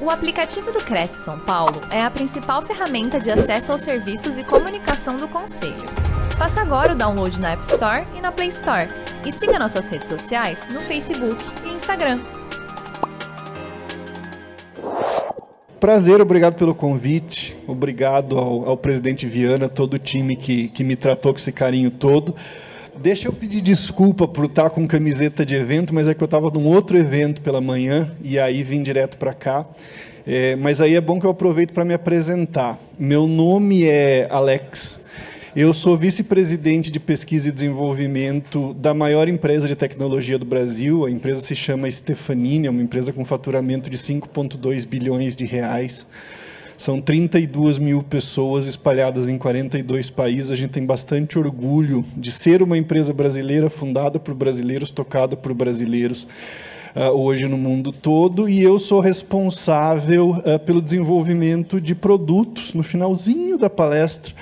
O aplicativo do Cresce São Paulo é a principal ferramenta de acesso aos serviços e comunicação do Conselho. Faça agora o download na App Store e na Play Store. E siga nossas redes sociais no Facebook e Instagram. Prazer, obrigado pelo convite. Obrigado ao, ao presidente Viana, todo o time que, que me tratou com esse carinho todo. Deixa eu pedir desculpa por estar com camiseta de evento, mas é que eu estava num outro evento pela manhã e aí vim direto para cá. É, mas aí é bom que eu aproveito para me apresentar. Meu nome é Alex. Eu sou vice-presidente de pesquisa e desenvolvimento da maior empresa de tecnologia do Brasil. A empresa se chama Stefanini, é uma empresa com faturamento de 5,2 bilhões de reais. São 32 mil pessoas espalhadas em 42 países. A gente tem bastante orgulho de ser uma empresa brasileira fundada por brasileiros, tocada por brasileiros. Uh, hoje no mundo todo, e eu sou responsável uh, pelo desenvolvimento de produtos. No finalzinho da palestra,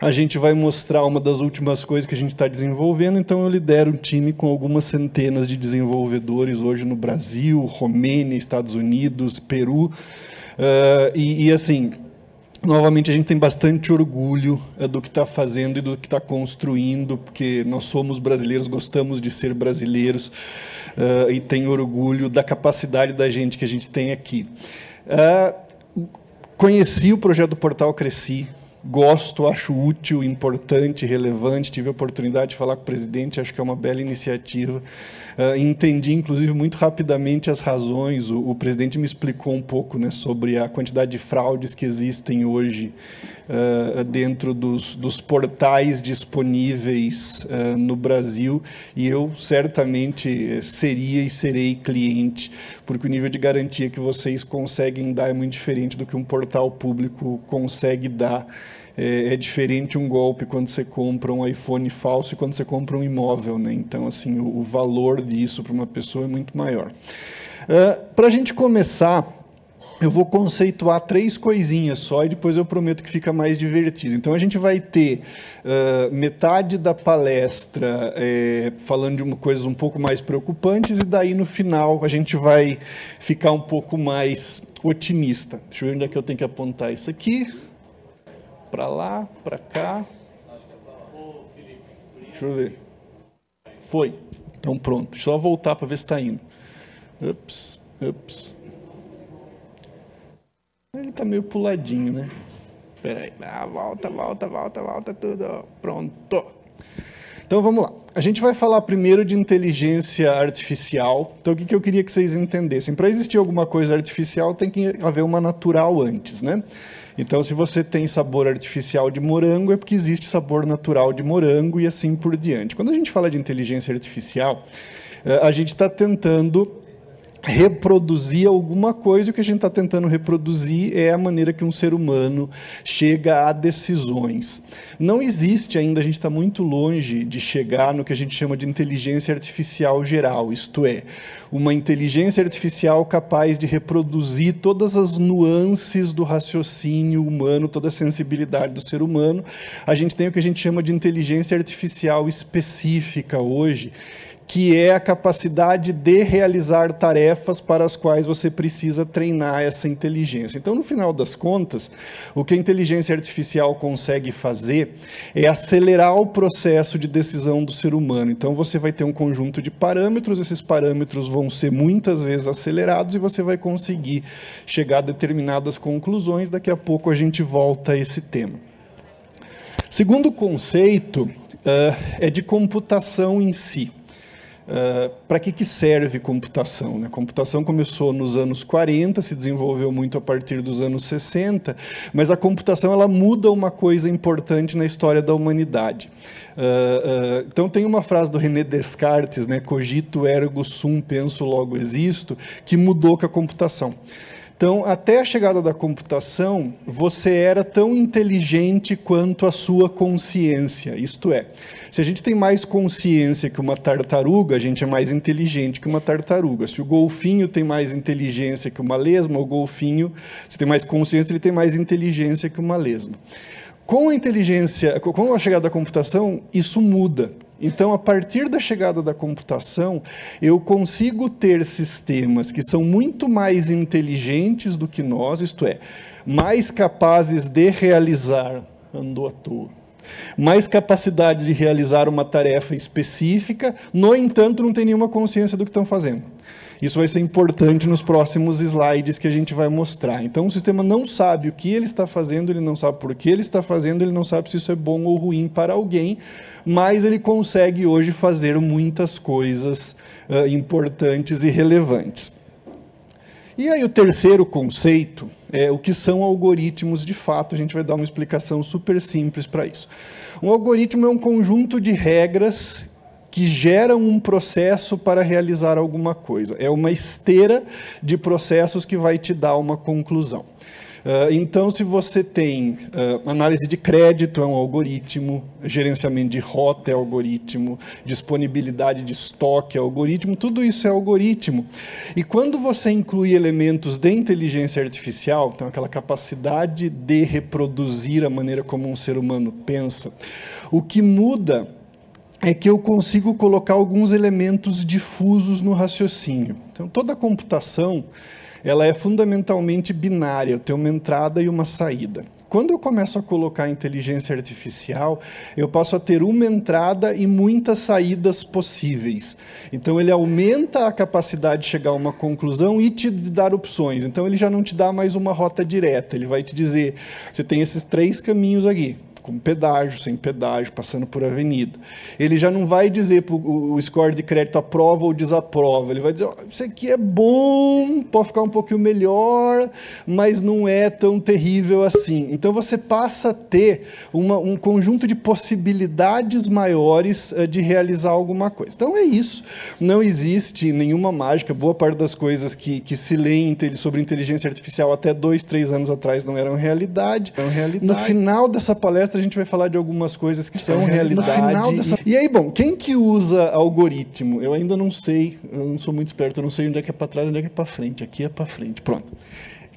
a gente vai mostrar uma das últimas coisas que a gente está desenvolvendo. Então, eu lidero um time com algumas centenas de desenvolvedores hoje no Brasil, Romênia, Estados Unidos, Peru. Uh, e, e, assim, novamente, a gente tem bastante orgulho uh, do que está fazendo e do que está construindo, porque nós somos brasileiros, gostamos de ser brasileiros uh, e tem orgulho da capacidade da gente que a gente tem aqui. conheci o projeto Portal Cresci, gosto, acho útil, importante, relevante. Tive a oportunidade de falar com o presidente, acho que é uma bela iniciativa. Uh, entendi, inclusive, muito rapidamente as razões. O, o, presidente me explicou um pouco né, sobre a quantidade de fraudes que existem hoje uh, dentro dos, dos, portais disponíveis uh, no Brasil. E eu certamente seria e serei cliente, porque o nível de garantia que vocês conseguem dar é muito diferente do que um portal público consegue dar é, é, diferente um golpe quando você compra um iPhone falso e quando você compra um imóvel. Né? Então, assim, o, o valor disso para uma pessoa é muito maior. Uh, para a gente começar, eu vou conceituar três coisinhas só e depois eu prometo que fica mais divertido. Então a gente vai ter uh, metade da palestra é, falando de uma, coisas um pouco mais preocupantes e daí no final a gente vai ficar um pouco mais otimista. Deixa eu ver onde é que eu tenho que apontar isso aqui para lá, para cá. Deixa eu ver. Foi. Então pronto. Só voltar para ver se está indo. Ups, ups. Ele está meio puladinho, né? Espera aí. Ah, volta, volta, volta, volta tudo. Pronto. Então vamos lá. A gente vai falar primeiro de inteligência artificial. Então o que eu queria que vocês entendessem? Para existir alguma coisa artificial tem que haver uma natural antes, né? Então, se você tem sabor artificial de morango, é porque existe sabor natural de morango e assim por diante. Quando a gente fala de inteligência artificial, eh, a gente está tentando reproduzir alguma coisa, e o que a gente está tentando reproduzir é a maneira que um ser humano chega a decisões. Não existe ainda, a gente está muito longe de chegar no que a gente chama de inteligência artificial geral, isto é, uma inteligência artificial capaz de reproduzir todas as nuances do raciocínio humano, toda a sensibilidade do ser humano. A gente tem o que a gente chama de inteligência artificial específica hoje, que é a capacidade de realizar tarefas para as quais você precisa treinar essa inteligência. Então, no final das contas, o que a inteligência artificial consegue fazer é acelerar o processo de decisão do ser humano. Então, você vai ter um conjunto de parâmetros, esses parâmetros vão ser muitas vezes acelerados e você vai conseguir chegar a determinadas conclusões. Daqui a pouco a gente volta a esse tema. Segundo conceito uh, é de computação em si. Uh, para que, que serve computação? Né? Computação começou nos anos 40, se desenvolveu muito a partir dos anos 60, mas a computação ela muda uma coisa importante na história da humanidade. Uh, uh, então tem uma frase do René Descartes, né, cogito ergo sum, penso logo existo, que mudou com a computação. Então, até a chegada da computação, você era tão inteligente quanto a sua consciência. Isto é, se a gente tem mais consciência que uma tartaruga, a gente é mais inteligente que uma tartaruga. Se o golfinho tem mais inteligência que uma lesma, o golfinho, se tem mais consciência, ele tem mais inteligência que uma lesma. Com a inteligência, com a chegada da computação, isso muda. Então, a partir da chegada da computação, eu consigo ter sistemas que são muito mais inteligentes do que nós, isto é, mais capazes de realizar, andou à toa, mais capacidade de realizar uma tarefa específica, no entanto, não tem nenhuma consciência do que estão fazendo. Isso vai ser importante nos próximos slides que a gente vai mostrar. Então, o sistema não sabe o que ele está fazendo, ele não sabe por que ele está fazendo, ele não sabe se isso é bom ou ruim para alguém, mas ele consegue hoje fazer muitas coisas uh, importantes e relevantes. E aí o terceiro conceito é o que são algoritmos de fato. A gente vai dar uma explicação super simples para isso. Um algoritmo é um conjunto de regras que geram um processo para realizar alguma coisa. É uma esteira de processos que vai te dar uma conclusão. Ah, então, se você tem uh, análise de crédito, é um algoritmo, gerenciamento de rota é algoritmo, disponibilidade de estoque é algoritmo, tudo isso é algoritmo. E quando você inclui elementos de inteligência artificial, então aquela capacidade de reproduzir a maneira como um ser humano pensa, o que muda é que eu consigo colocar alguns elementos difusos no raciocínio. Então, toda computação ela é fundamentalmente binária, eu tenho uma entrada e uma saída. Quando eu começo a colocar inteligência artificial, eu passo a ter uma entrada e muitas saídas possíveis. Então, ele aumenta a capacidade de chegar a uma conclusão e te dar opções. Então, ele já não te dá mais uma rota direta, ele vai te dizer: você tem esses três caminhos aqui com pedágio, sem pedágio, passando por avenida. Ele já não vai dizer o score de crédito aprova ou desaprova. Ele vai dizer: oh, isso aqui é bom, pode ficar um pouquinho melhor, mas não é tão terrível assim. Então você passa a ter uma, um conjunto de possibilidades maiores uh, de realizar alguma coisa. Então é isso. Não existe nenhuma mágica. Boa parte das coisas que, que se leem sobre inteligência artificial até dois, três anos atrás não eram realidade. Eram realidade. No final dessa palestra, a gente vai falar de algumas coisas que são realidade. Dessa... E aí, bom, quem que usa algoritmo? Eu ainda não sei, eu não sou muito esperto, eu não sei onde é que é para trás, onde é que é para frente. Aqui é para frente, pronto.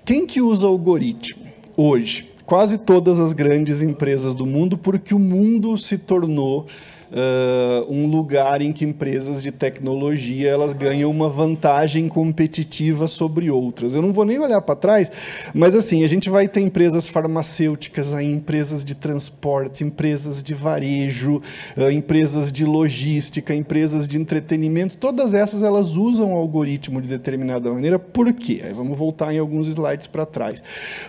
Quem que usa algoritmo hoje? Quase todas as grandes empresas do mundo, porque o mundo se tornou uh, um lugar em que empresas de tecnologia elas ganham uma vantagem competitiva sobre outras. Eu não vou nem olhar para trás, mas assim a gente vai ter empresas farmacêuticas, aí, empresas de transporte, empresas de varejo, uh, empresas de logística, empresas de entretenimento. Todas essas elas usam o algoritmo de determinada maneira. Por quê? Aí vamos voltar em alguns slides para trás.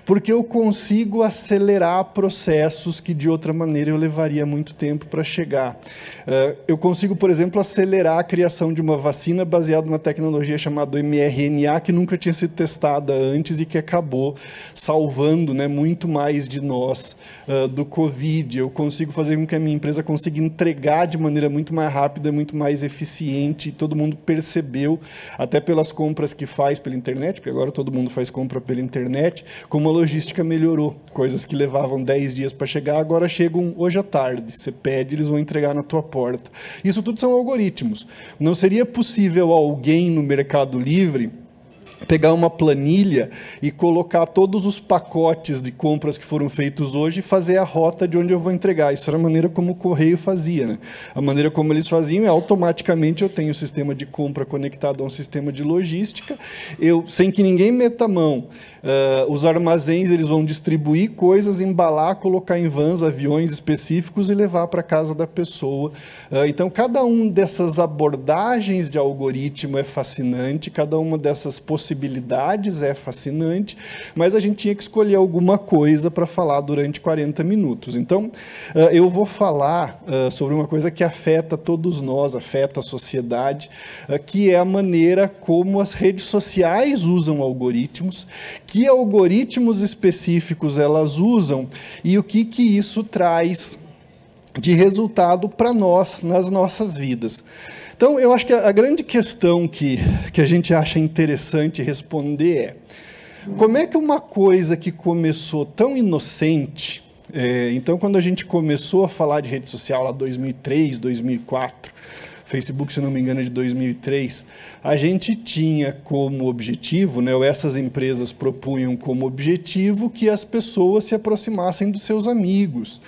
Porque eu consigo acelerar processos que de outra maneira eu levaria muito tempo para chegar. Eh, eu consigo, por exemplo, acelerar a criação de uma vacina baseada numa tecnologia chamada mRNA, que nunca tinha sido testada antes e que acabou salvando né, muito mais de nós uh, do Covid. Eu consigo fazer com que a minha empresa consiga entregar de maneira muito mais rápida, muito mais eficiente. Todo mundo percebeu, até pelas compras que faz pela internet, porque agora todo mundo faz compra pela internet, como a logística melhorou. Coisas que levavam 10 dias para chegar, agora chegam hoje à tarde. Você pede, eles vão entregar na tua porta. Isso tudo são algoritmos. Não seria possível alguém no Mercado Livre pegar uma planilha e colocar todos os pacotes de compras que foram feitos hoje e fazer a rota de onde eu vou entregar. Isso era a maneira como o correio fazia. Né? A maneira como eles faziam é automaticamente eu tenho o um sistema de compra conectado a um sistema de logística, eu sem que ninguém meta a mão. Uh, os armazéns eles vão distribuir coisas, embalar, colocar em vans, aviões específicos e levar para casa da pessoa. Uh, então, cada uma dessas abordagens de algoritmo é fascinante, cada uma dessas possibilidades é fascinante, mas a gente tinha que escolher alguma coisa para falar durante 40 minutos. Então, uh, eu vou falar sobre uma coisa que afeta todos nós, afeta a sociedade, que é a maneira como as redes sociais usam algoritmos que algoritmos específicos elas usam e o que, que isso traz de resultado para nós nas nossas vidas. Então, eu acho que a grande questão que, que a gente acha interessante responder é: como é que uma coisa que começou tão inocente, é, então, quando a gente começou a falar de rede social lá 2003, 2004, Facebook, se não me engano, é de 2003, a gente tinha como objetivo, né, ou essas empresas propunham como objetivo que as pessoas se aproximassem dos seus amigos.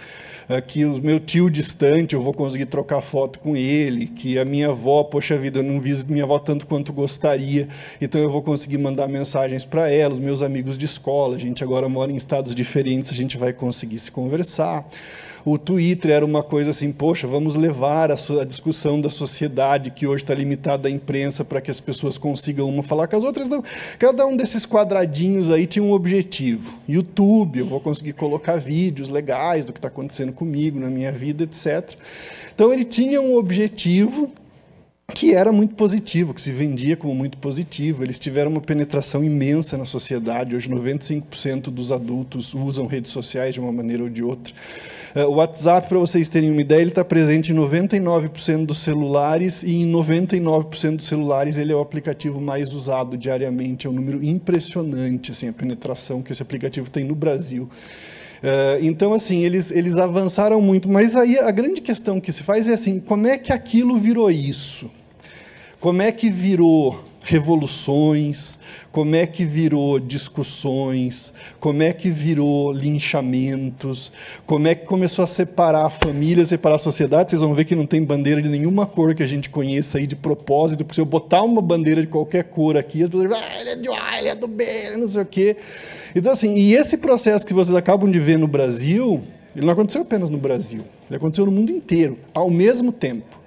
uh, que o meu tio distante eu vou conseguir trocar foto com ele, que a minha avó, poxa vida, eu não visito minha avó tanto quanto gostaria, então eu vou conseguir mandar mensagens para ela, os meus amigos de escola, a gente agora mora em estados diferentes, a gente vai conseguir se conversar. O Twitter era uma coisa assim, poxa, vamos levar a, a discussão da sociedade que hoje está limitada à imprensa para que as pessoas consigam uma falar com as outras. Não. Cada um desses quadradinhos aí tinha um objetivo. YouTube, eu vou conseguir colocar vídeos legais do que está acontecendo comigo, na minha vida, etc. Então ele tinha um objetivo que era muito positivo, que se vendia como muito positivo. Eles tiveram uma penetração imensa na sociedade. Hoje, 95% dos adultos usam redes sociais de uma maneira ou de outra. Eh, o WhatsApp, para vocês terem uma ideia, ele está presente em 99% dos celulares e em 99% dos celulares ele é o aplicativo mais usado diariamente. É um número impressionante assim, a penetração que esse aplicativo tem no Brasil. Uh, então, assim, eles, eles avançaram muito, mas aí a grande questão que se faz é assim: como é que aquilo virou isso? Como é que virou revoluções, como é que virou discussões, como é que virou linchamentos, como é que começou a separar a família, separar a sociedade. Vocês vão ver que não tem bandeira de nenhuma cor que a gente conheça aí de propósito, porque se eu botar uma bandeira de qualquer cor aqui, as pessoas vão ah, ele é do A, ele é do B, ele não sei o quê. Então, assim, e esse processo que vocês acabam de ver no Brasil, ele não aconteceu apenas no Brasil, ele aconteceu no mundo inteiro, ao mesmo tempo.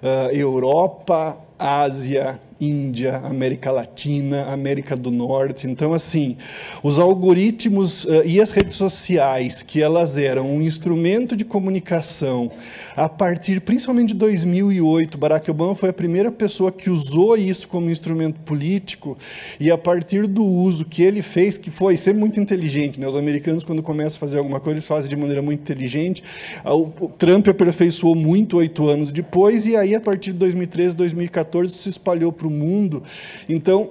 Uh, Europa, Ásia, Índia, América Latina, América do Norte. Então, assim, os algoritmos uh, e as redes sociais, que elas eram um instrumento de comunicação a partir, principalmente de 2008, Barack Obama foi a primeira pessoa que usou isso como instrumento político, e a partir do uso que ele fez, que foi ser muito inteligente, né? os americanos, quando começam a fazer alguma coisa, eles fazem de maneira muito inteligente. O Trump aperfeiçoou muito oito anos depois, e aí, a partir de 2013, 2014, isso se espalhou para o mundo. Então,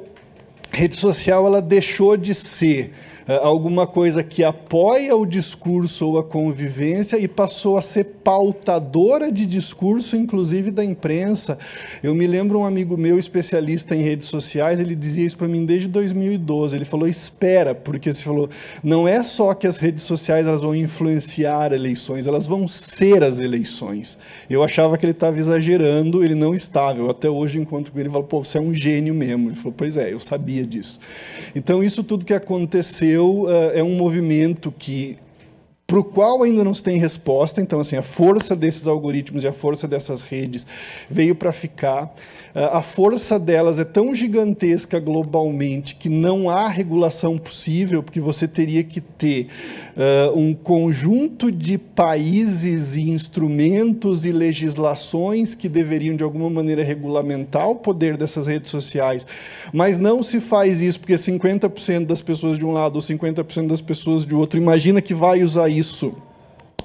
rede social ela deixou de ser alguma coisa que apoia o discurso ou a convivência e passou a ser pautadora de discurso, inclusive da imprensa. Eu me lembro um amigo meu, especialista em redes sociais, ele dizia isso para mim desde 2012. Ele falou: espera, porque você falou, não é só que as redes sociais elas vão influenciar eleições, elas vão ser as eleições. Eu achava que ele estava exagerando, ele não estava. Eu até hoje encontro com ele e falo: pô, você é um gênio mesmo. Ele falou: pois é, eu sabia disso. Então, isso tudo que aconteceu uh, é um movimento que para o qual ainda não se tem resposta. Então, assim, a força desses algoritmos e a força dessas redes veio para ficar. Ah, a força delas é tão gigantesca globalmente que não há regulação possível, porque você teria que ter uh, um conjunto de países e instrumentos e legislações que deveriam, de alguma maneira, regulamentar o poder dessas redes sociais. Mas não se faz isso porque 50% das pessoas de um lado ou 50% das pessoas de outro imagina que vai usar isso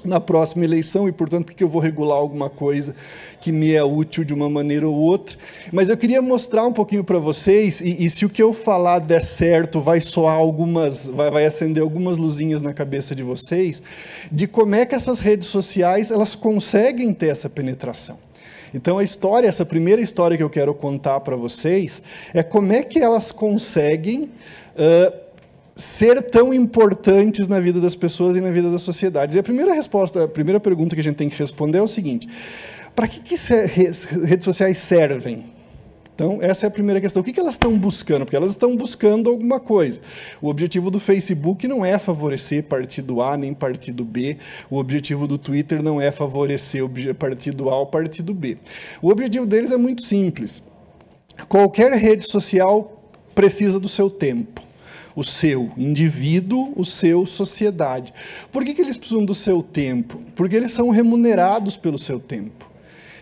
na próxima eleição e, portanto, porque eu vou regular alguma coisa que me é útil de uma maneira ou outra. Mas eu queria mostrar um pouquinho para vocês, e, e, se o que eu falar der certo, vai soar algumas, vai, vai acender algumas luzinhas na cabeça de vocês, de como é que essas redes sociais elas conseguem ter essa penetração. Então a história, essa primeira história que eu quero contar para vocês, é como é que elas conseguem uh, ser tão importantes na vida das pessoas e na vida das sociedades? E a primeira resposta, a primeira pergunta que a gente tem que responder é o seguinte: para que, que redes sociais servem? Então, essa é a primeira questão. O que elas estão buscando? Porque elas estão buscando alguma coisa. O objetivo do Facebook não é favorecer partido A nem partido B. O objetivo do Twitter não é favorecer partido A ou partido B. O objetivo deles é muito simples. Qualquer rede social precisa do seu tempo o seu indivíduo, o seu sociedade. Por que, que eles precisam do seu tempo? Porque eles são remunerados pelo seu tempo.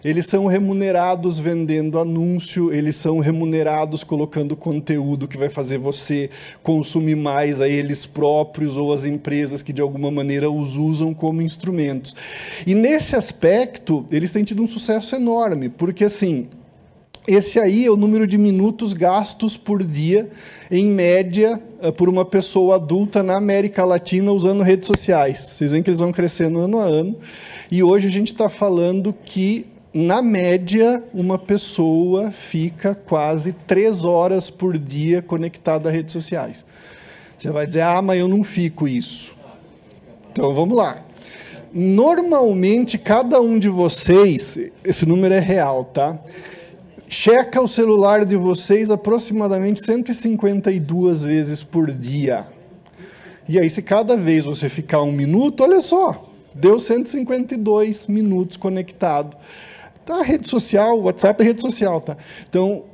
Eles são remunerados vendendo anúncio, eles são remunerados colocando conteúdo que vai fazer você consumir mais a eles próprios ou as empresas que de alguma maneira os usam como instrumentos. E nesse aspecto, eles têm tido um sucesso enorme, porque assim, esse aí é o número de minutos gastos por dia, em média, eh, por uma pessoa adulta na América Latina usando redes sociais. Vocês veem que eles vão crescendo ano a ano. E hoje a gente está falando que, na média, uma pessoa fica quase três horas por dia conectada a redes sociais. Você vai dizer, ah, mas eu não fico isso. Então vamos lá. Normalmente, cada um de vocês, esse número é real, tá? Checa o celular de vocês aproximadamente 152 vezes por dia. E aí, se cada vez você ficar um minuto, olha só, deu 152 minutos conectado. Tá, rede social, WhatsApp é rede social, tá? Então,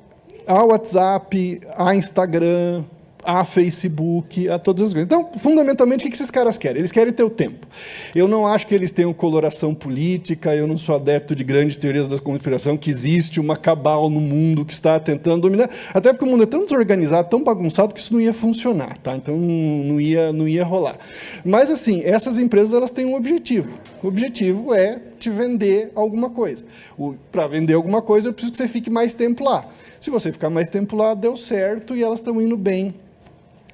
a WhatsApp, a Instagram, a Facebook, a todas as coisas. Então, fundamentalmente, o que esses caras querem? Eles querem ter o tempo. Eu não acho que eles tenham coloração política, eu não sou adepto de grandes teorias da conspiração, que existe uma cabal no mundo que está tentando dominar, até porque o mundo é tão desorganizado, tão bagunçado, que isso não ia funcionar, tá? então não ia, não ia rolar. Mas, assim, essas empresas elas têm um objetivo. O objetivo é te vender alguma coisa. Para vender alguma coisa, eu preciso que você fique mais tempo lá. Se você ficar mais tempo lá, deu certo e elas estão indo bem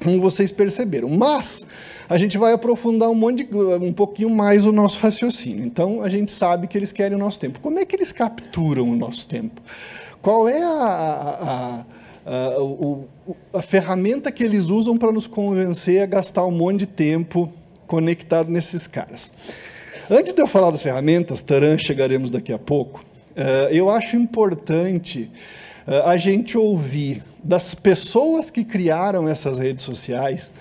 como vocês perceberam. Mas a gente vai aprofundar um, monte de, um pouquinho mais o nosso raciocínio. Então a gente sabe que eles querem o nosso tempo. Como é que eles capturam o nosso tempo? Qual é a, a, a, a, a ferramenta que eles usam para nos convencer a gastar um monte de tempo conectado nesses caras? Antes de eu falar das ferramentas, Taran, chegaremos daqui a pouco, eh, eu acho importante eh, a gente ouvir das pessoas que criaram essas redes sociais,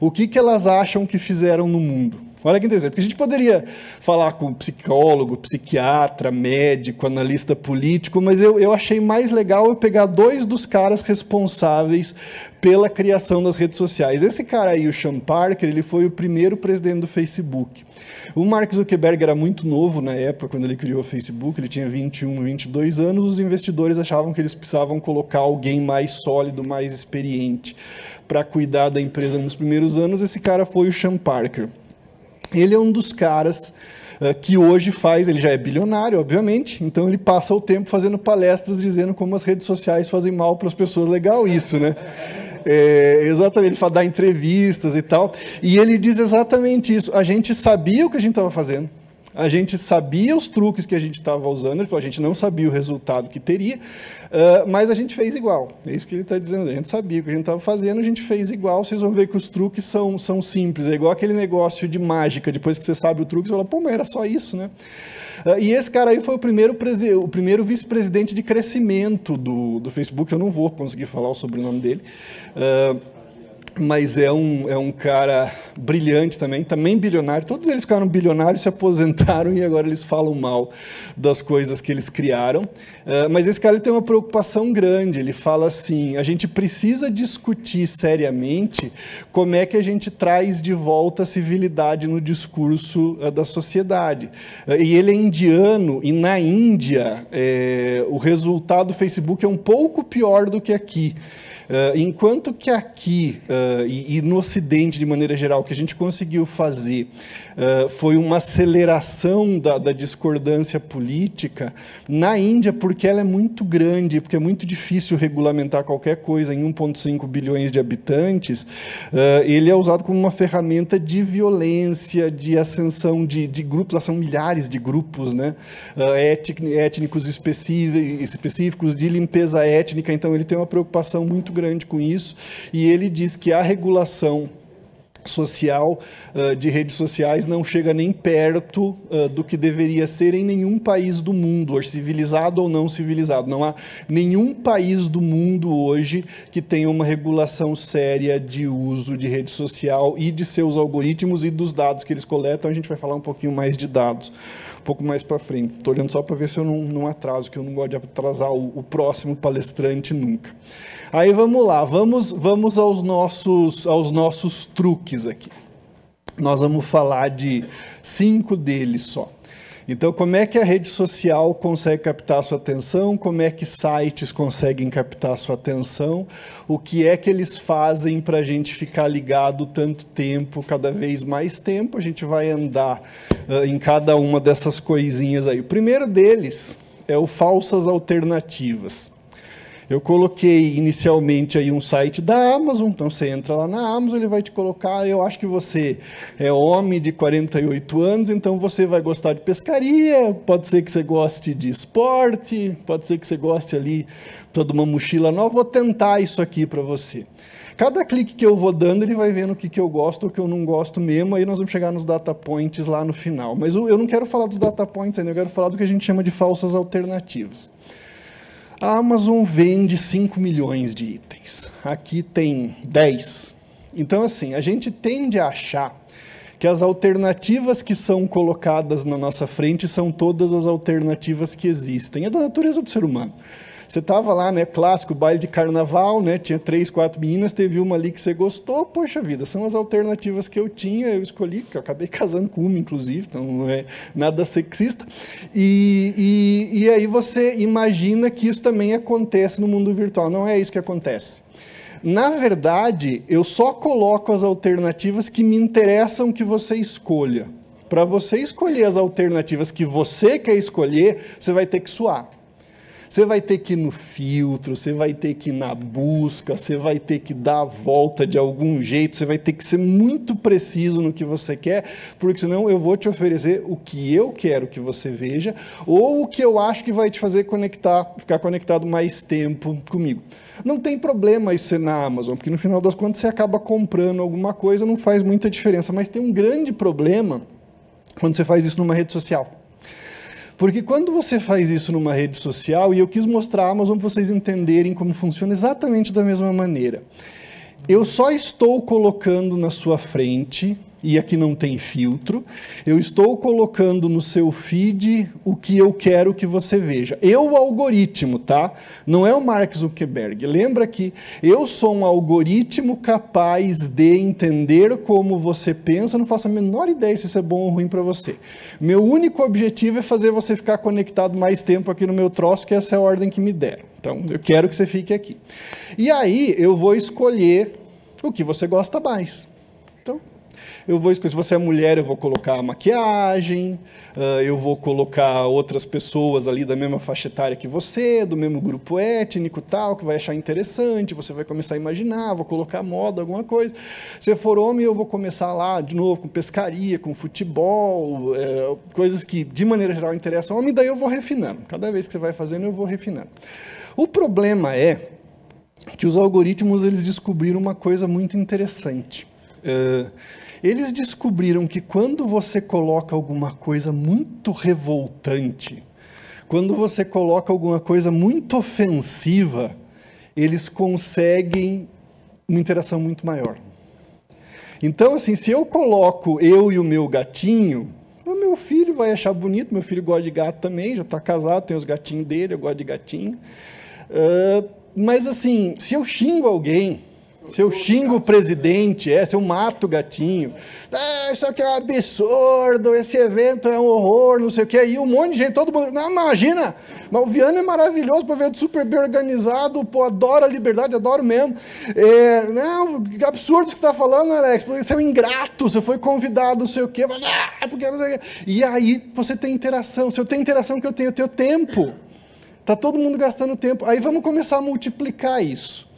o que, que elas acham que fizeram no mundo. Olha que interessante, porque a gente poderia falar com psicólogo, psiquiatra, médico, analista político, mas eu, eu achei mais legal eu pegar dois dos caras responsáveis pela criação das redes sociais. Esse cara aí, o Sean Parker, ele foi o primeiro presidente do Facebook. O Mark Zuckerberg era muito novo na época, quando ele criou o Facebook, ele tinha 21, 22 anos, os investidores achavam que eles precisavam colocar alguém mais sólido, mais experiente para cuidar da empresa nos primeiros anos. Esse cara foi o Sean Parker. Ele é um dos caras uh, que hoje faz, ele já é bilionário, obviamente, então ele passa o tempo fazendo palestras dizendo como as redes sociais fazem mal para as pessoas. Legal isso, né? É, exatamente, ele fala, dar entrevistas e tal. E ele diz exatamente isso. A gente sabia o que a gente estava fazendo. A gente sabia os truques que a gente estava usando, ele falou, a gente não sabia o resultado que teria, uh, mas a gente fez igual. É isso que ele está dizendo. A gente sabia o que a gente estava fazendo, a gente fez igual. Vocês vão ver que os truques são, são simples. É igual aquele negócio de mágica. Depois que você sabe o truque, você fala, pô, mas era só isso, né? Uh, e esse cara aí foi o primeiro, o primeiro vice-presidente de crescimento do, do Facebook. Eu não vou conseguir falar o sobrenome dele. Uh, mas é um, é um cara brilhante também, também bilionário. Todos eles ficaram bilionários, se aposentaram e agora eles falam mal das coisas que eles criaram. Uh, mas esse cara tem uma preocupação grande. Ele fala assim: a gente precisa discutir seriamente como é que a gente traz de volta a civilidade no discurso uh, da sociedade. Uh, e ele é indiano, e na Índia, eh, o resultado do Facebook é um pouco pior do que aqui. Uh, enquanto que aqui uh, e, e, no Ocidente, de maneira geral, o que a gente conseguiu fazer uh, foi uma aceleração da, da, discordância política, na Índia, porque ela é muito grande, porque é muito difícil regulamentar qualquer coisa em 1,5 bilhões de habitantes, ele é usado como uma ferramenta de violência, de ascensão de, de grupos, são milhares de grupos né, étnicos específicos, de limpeza étnica, então ele tem uma preocupação muito grande grande com isso, e ele diz que a regulação social uh, de redes sociais não chega nem perto uh, do que deveria ser em nenhum país do mundo, civilizado ou não civilizado. Não há nenhum país do mundo hoje que tenha uma regulação séria de uso de rede social e de seus algoritmos e dos dados que eles coletam. A gente vai falar um pouquinho mais de dados um pouco mais para frente. Estou olhando só para ver se eu não, não atraso, que eu não gosto de atrasar o, o próximo palestrante nunca. Aí vamos lá, vamos, vamos aos, nossos, aos nossos truques aqui. Nós vamos falar de cinco deles só. Então, como é que a rede social consegue captar a sua atenção? Como é que sites conseguem captar a sua atenção? O que é que eles fazem para a gente ficar ligado tanto tempo, cada vez mais tempo? A gente vai andar uh, em cada uma dessas coisinhas aí. O primeiro deles é o falsas alternativas. Eu coloquei inicialmente aí um site da Amazon, então você entra lá na Amazon, ele vai te colocar, eu acho que você é homem de 48 anos, então você vai gostar de pescaria, pode ser que você goste de esporte, pode ser que você goste ali de uma mochila nova, vou tentar isso aqui para você. cada clique que eu vou dando, ele vai vendo o que, que eu gosto o que eu não gosto mesmo, aí nós vamos chegar nos data points lá no final. Mas eu não quero falar dos data points ainda, eu quero falar do que a gente chama de falsas alternativas. A Amazon vende 5 milhões de itens. Aqui tem 10. Então, assim, a gente tende a achar que as alternativas que são colocadas na nossa frente são todas as alternativas que existem. É da natureza do ser humano. Você estava lá, né, clássico, baile de carnaval, né, tinha três, quatro meninas, teve uma ali que você gostou, poxa vida, são as alternativas que eu tinha, eu escolhi, que eu acabei casando com uma, inclusive, então não é nada sexista. E, e, e aí você imagina que isso também acontece no mundo virtual. Não é isso que acontece. Na verdade, eu só coloco as alternativas que me interessam que você escolha. Para você escolher as alternativas que você quer escolher, você vai ter que suar. Você vai ter que ir no filtro, você vai ter que ir na busca, você vai ter que dar a volta de algum jeito, você vai ter que ser muito preciso no que você quer, porque senão eu vou te oferecer o que eu quero que você veja, ou o que eu acho que vai te fazer conectar, ficar conectado mais tempo comigo. Não tem problema isso ser na Amazon, porque no final das contas você acaba comprando alguma coisa, não faz muita diferença, mas tem um grande problema quando você faz isso numa rede social. Porque quando você faz isso numa rede social, e eu quis mostrar a Amazon para vocês entenderem como funciona exatamente da mesma maneira. Eu só estou colocando na sua frente e aqui não tem filtro. Eu estou colocando no seu feed o que eu quero que você veja. Eu, o algoritmo, tá? Não é o Mark Zuckerberg. Lembra que eu sou um algoritmo capaz de entender como você pensa, não faço a menor ideia se isso é bom ou ruim para você. Meu único objetivo é fazer você ficar conectado mais tempo aqui no meu troço, que essa é a ordem que me deram. Então, eu quero que você fique aqui. E aí, eu vou escolher o que você gosta mais. Então, eu vou escolher, se você é mulher, eu vou colocar maquiagem, uh, eu vou colocar outras pessoas ali da mesma faixa etária que você, do mesmo grupo étnico tal, que vai achar interessante, você vai começar a imaginar, vou colocar moda, alguma coisa. Se for homem, eu vou começar lá, de novo, com pescaria, com futebol, é, coisas que, de maneira geral, interessam ao homem, daí eu vou refinando. Cada vez que você vai fazendo, eu vou refinando. O problema é que os algoritmos eles descobriram uma coisa muito interessante. Uh, eles descobriram que quando você coloca alguma coisa muito revoltante, quando você coloca alguma coisa muito ofensiva, eles conseguem uma interação muito maior. Então, assim, se eu coloco eu e o meu gatinho, o meu filho vai achar bonito, meu filho gosta de gato também, já está casado, tem os gatinhos dele, eu gosto de gatinho. Uh, mas, assim, se eu xingo alguém, se eu xingo o presidente, é, se eu mato o gatinho, ah, isso aqui é um absurdo, esse evento é um horror, não sei o que, aí um monte de gente, todo mundo, não, imagina, mas o Viana é maravilhoso para ver super bem organizado, pô, adoro a liberdade, adoro mesmo. É, não, que absurdo que você está falando, Alex, porque você é um ingrato, você foi convidado, não sei o quê, mas, ah, porque. E aí você tem interação, se eu tenho interação que eu tenho, eu tenho tempo. Está todo mundo gastando tempo. Aí vamos começar a multiplicar isso.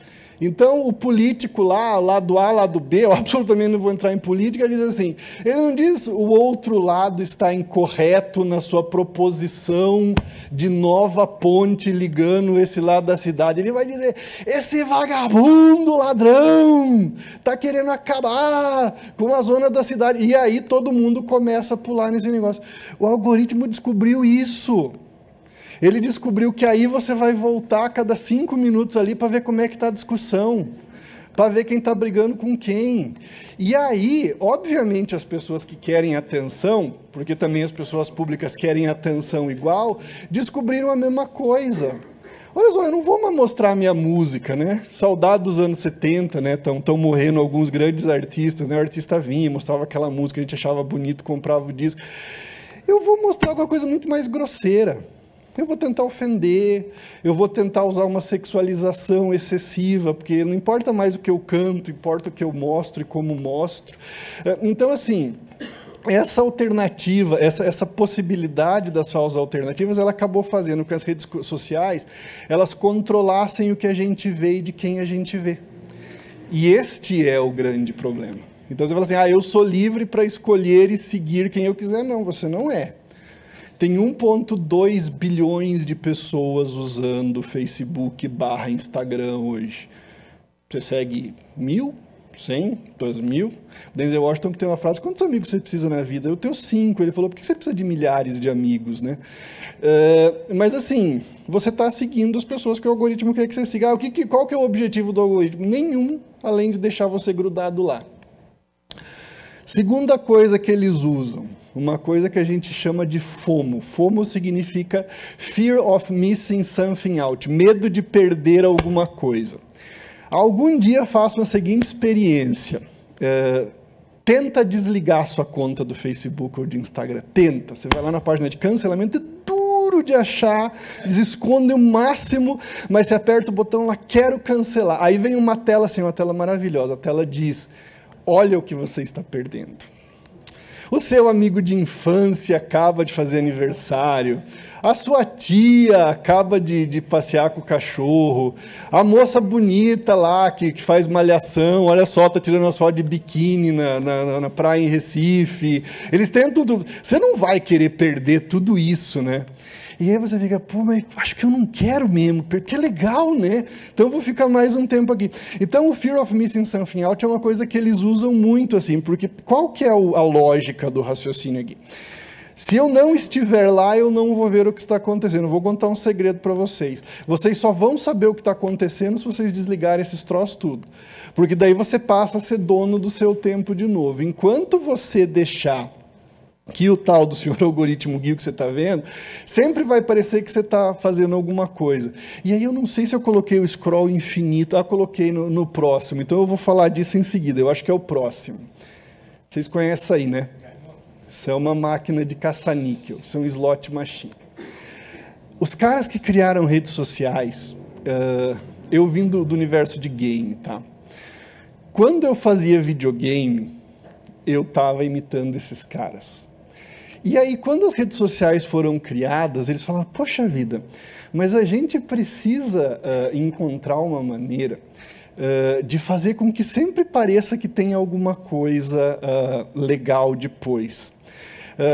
Então, o político lá, lado A, lado B, eu absolutamente não vou entrar em política, diz assim: ele não diz o outro lado está incorreto na sua proposição de nova ponte ligando esse lado da cidade. Ele vai dizer: esse vagabundo ladrão está querendo acabar com a zona da cidade. E aí todo mundo começa a pular nesse negócio. O algoritmo descobriu isso. Ele descobriu que aí você vai voltar a cada cinco minutos ali para ver como é que está a discussão, para ver quem está brigando com quem. E aí, obviamente, as pessoas que querem atenção, porque também as pessoas públicas querem atenção igual, descobriram a mesma coisa. Olha só, eu não vou mais mostrar minha música, né? Saudade dos anos 70, né? Estão morrendo alguns grandes artistas, né? O artista vinha, mostrava aquela música, a gente achava bonito, comprava o disco. Eu vou mostrar alguma coisa muito mais grosseira. Eu vou tentar ofender, eu vou tentar usar uma sexualização excessiva, porque não importa mais o que eu canto, importa o que eu mostro e como mostro. É, então, assim, essa alternativa, essa, essa possibilidade das falsas alternativas, ela acabou fazendo com que as redes sociais elas controlassem o que a gente vê e de quem a gente vê. E este é o grande problema. Então você fala assim: ah, eu sou livre para escolher e seguir quem eu quiser. Não, você não é. Tem 1,2 bilhões de pessoas usando Facebook barra Instagram hoje. Você segue mil, cem, dois mil. Denzel Washington que tem uma frase: quantos amigos você precisa na vida? Eu tenho cinco. Ele falou: por que você precisa de milhares de amigos, né? Uh, mas assim, você está seguindo as pessoas que o algoritmo quer que você siga. Ah, o que, qual que é o objetivo do algoritmo? Nenhum, além de deixar você grudado lá. Segunda coisa que eles usam, uma coisa que a gente chama de FOMO. FOMO significa Fear of Missing Something Out, medo de perder alguma coisa. Algum dia faça uma seguinte experiência. É, tenta desligar sua conta do Facebook ou de Instagram. Tenta. Você vai lá na página de cancelamento, é duro de achar, eles escondem o máximo, mas você aperta o botão lá, quero cancelar. Aí vem uma tela assim, uma tela maravilhosa. A tela diz: olha o que você está perdendo. O seu amigo de infância acaba de fazer aniversário. A sua tia acaba de, de passear com o cachorro. A moça bonita lá que, que faz malhação, olha só, está tirando as fotos de biquíni na, na, na praia em Recife. Eles têm tudo. Você não vai querer perder tudo isso, né? E aí você fica, pô, mas acho que eu não quero mesmo, porque é legal, né? Então eu vou ficar mais um tempo aqui. Então o Fear of Missing Something Out é uma coisa que eles usam muito, assim, porque qual que é a lógica do raciocínio aqui? Se eu não estiver lá, eu não vou ver o que está acontecendo. Vou contar um segredo para vocês. Vocês só vão saber o que está acontecendo se vocês desligarem esses troços tudo. Porque daí você passa a ser dono do seu tempo de novo. Enquanto você deixar que o tal do senhor algoritmo guia que você está vendo, sempre vai parecer que você está fazendo alguma coisa. E aí eu não sei se eu coloquei o scroll infinito, ah, coloquei no, no próximo, então eu vou falar disso em seguida, eu acho que é o próximo. Vocês conhecem aí, né? Isso é uma máquina de caça-níquel, isso é um slot machine. Os caras que criaram redes sociais, uh, eu vim do, do universo de game, tá? Quando eu fazia videogame, eu estava imitando esses caras. E aí, quando as redes sociais foram criadas, eles falaram: poxa vida, mas a gente precisa uh, encontrar uma maneira uh, de fazer com que sempre pareça que tem alguma coisa uh, legal depois.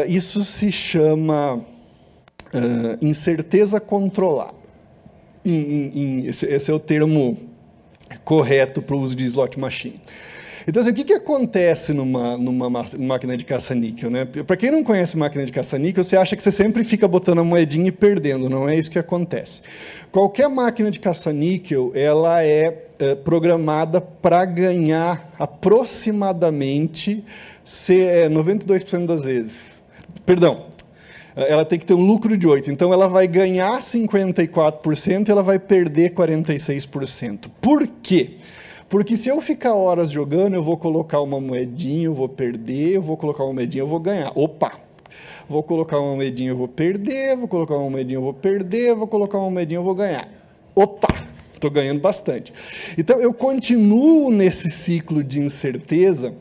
isso se chama incerteza controlada. In, in, in, esse, esse é o termo correto para o uso de slot machine. Então, assim, o que, que acontece numa, numa máquina de caça-níquel? Né? Para quem não conhece máquina de caça-níquel, você acha que você sempre fica botando a moedinha e perdendo. Não é isso que acontece. Qualquer máquina de caça-níquel, ela é, é programada para ganhar aproximadamente 92% é, das vezes. Perdão, ela tem que ter um lucro de 8%. Então, ela vai ganhar 54% e ela vai perder 46%. Por quê? Porque se eu ficar horas jogando, eu vou colocar uma moedinha, eu vou perder, eu vou colocar uma moedinha, eu vou ganhar. Opa! Vou colocar uma moedinha, eu vou perder, vou colocar uma moedinha, eu vou perder, vou colocar uma moedinha, eu vou ganhar. Opa! Estou ganhando bastante. Então eu continuo nesse ciclo de incerteza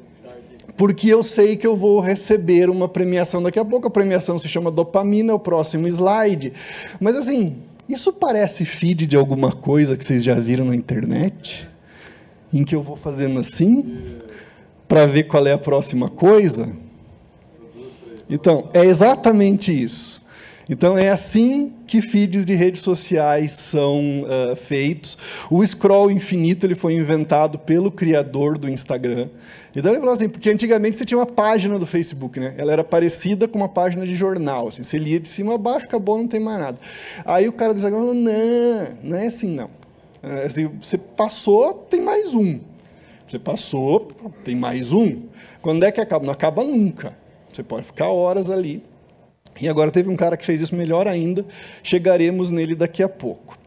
porque eu sei que eu vou receber uma premiação daqui a pouco. A premiação se chama dopamina, é o próximo slide. Mas assim, isso parece feed de alguma coisa que vocês já viram na internet? Em que eu vou fazendo assim para ver qual é a próxima coisa. Então, é exatamente isso. Então, é assim que feeds de redes sociais são uh, feitos. O scroll infinito ele foi inventado pelo criador do Instagram. Então ele falou assim, porque antigamente você tinha uma página do Facebook, né? Ela era parecida com uma página de jornal, assim, você lia de cima a baixo, acabou, não tem mais nada. Aí o cara do Instagram falou, não, não é assim não. É, assim, você passou, tem mais um. Você passou, tem mais um. Quando é que acaba? Não acaba nunca. Você pode ficar horas ali. E agora teve um cara que fez isso melhor ainda, chegaremos nele daqui a pouco.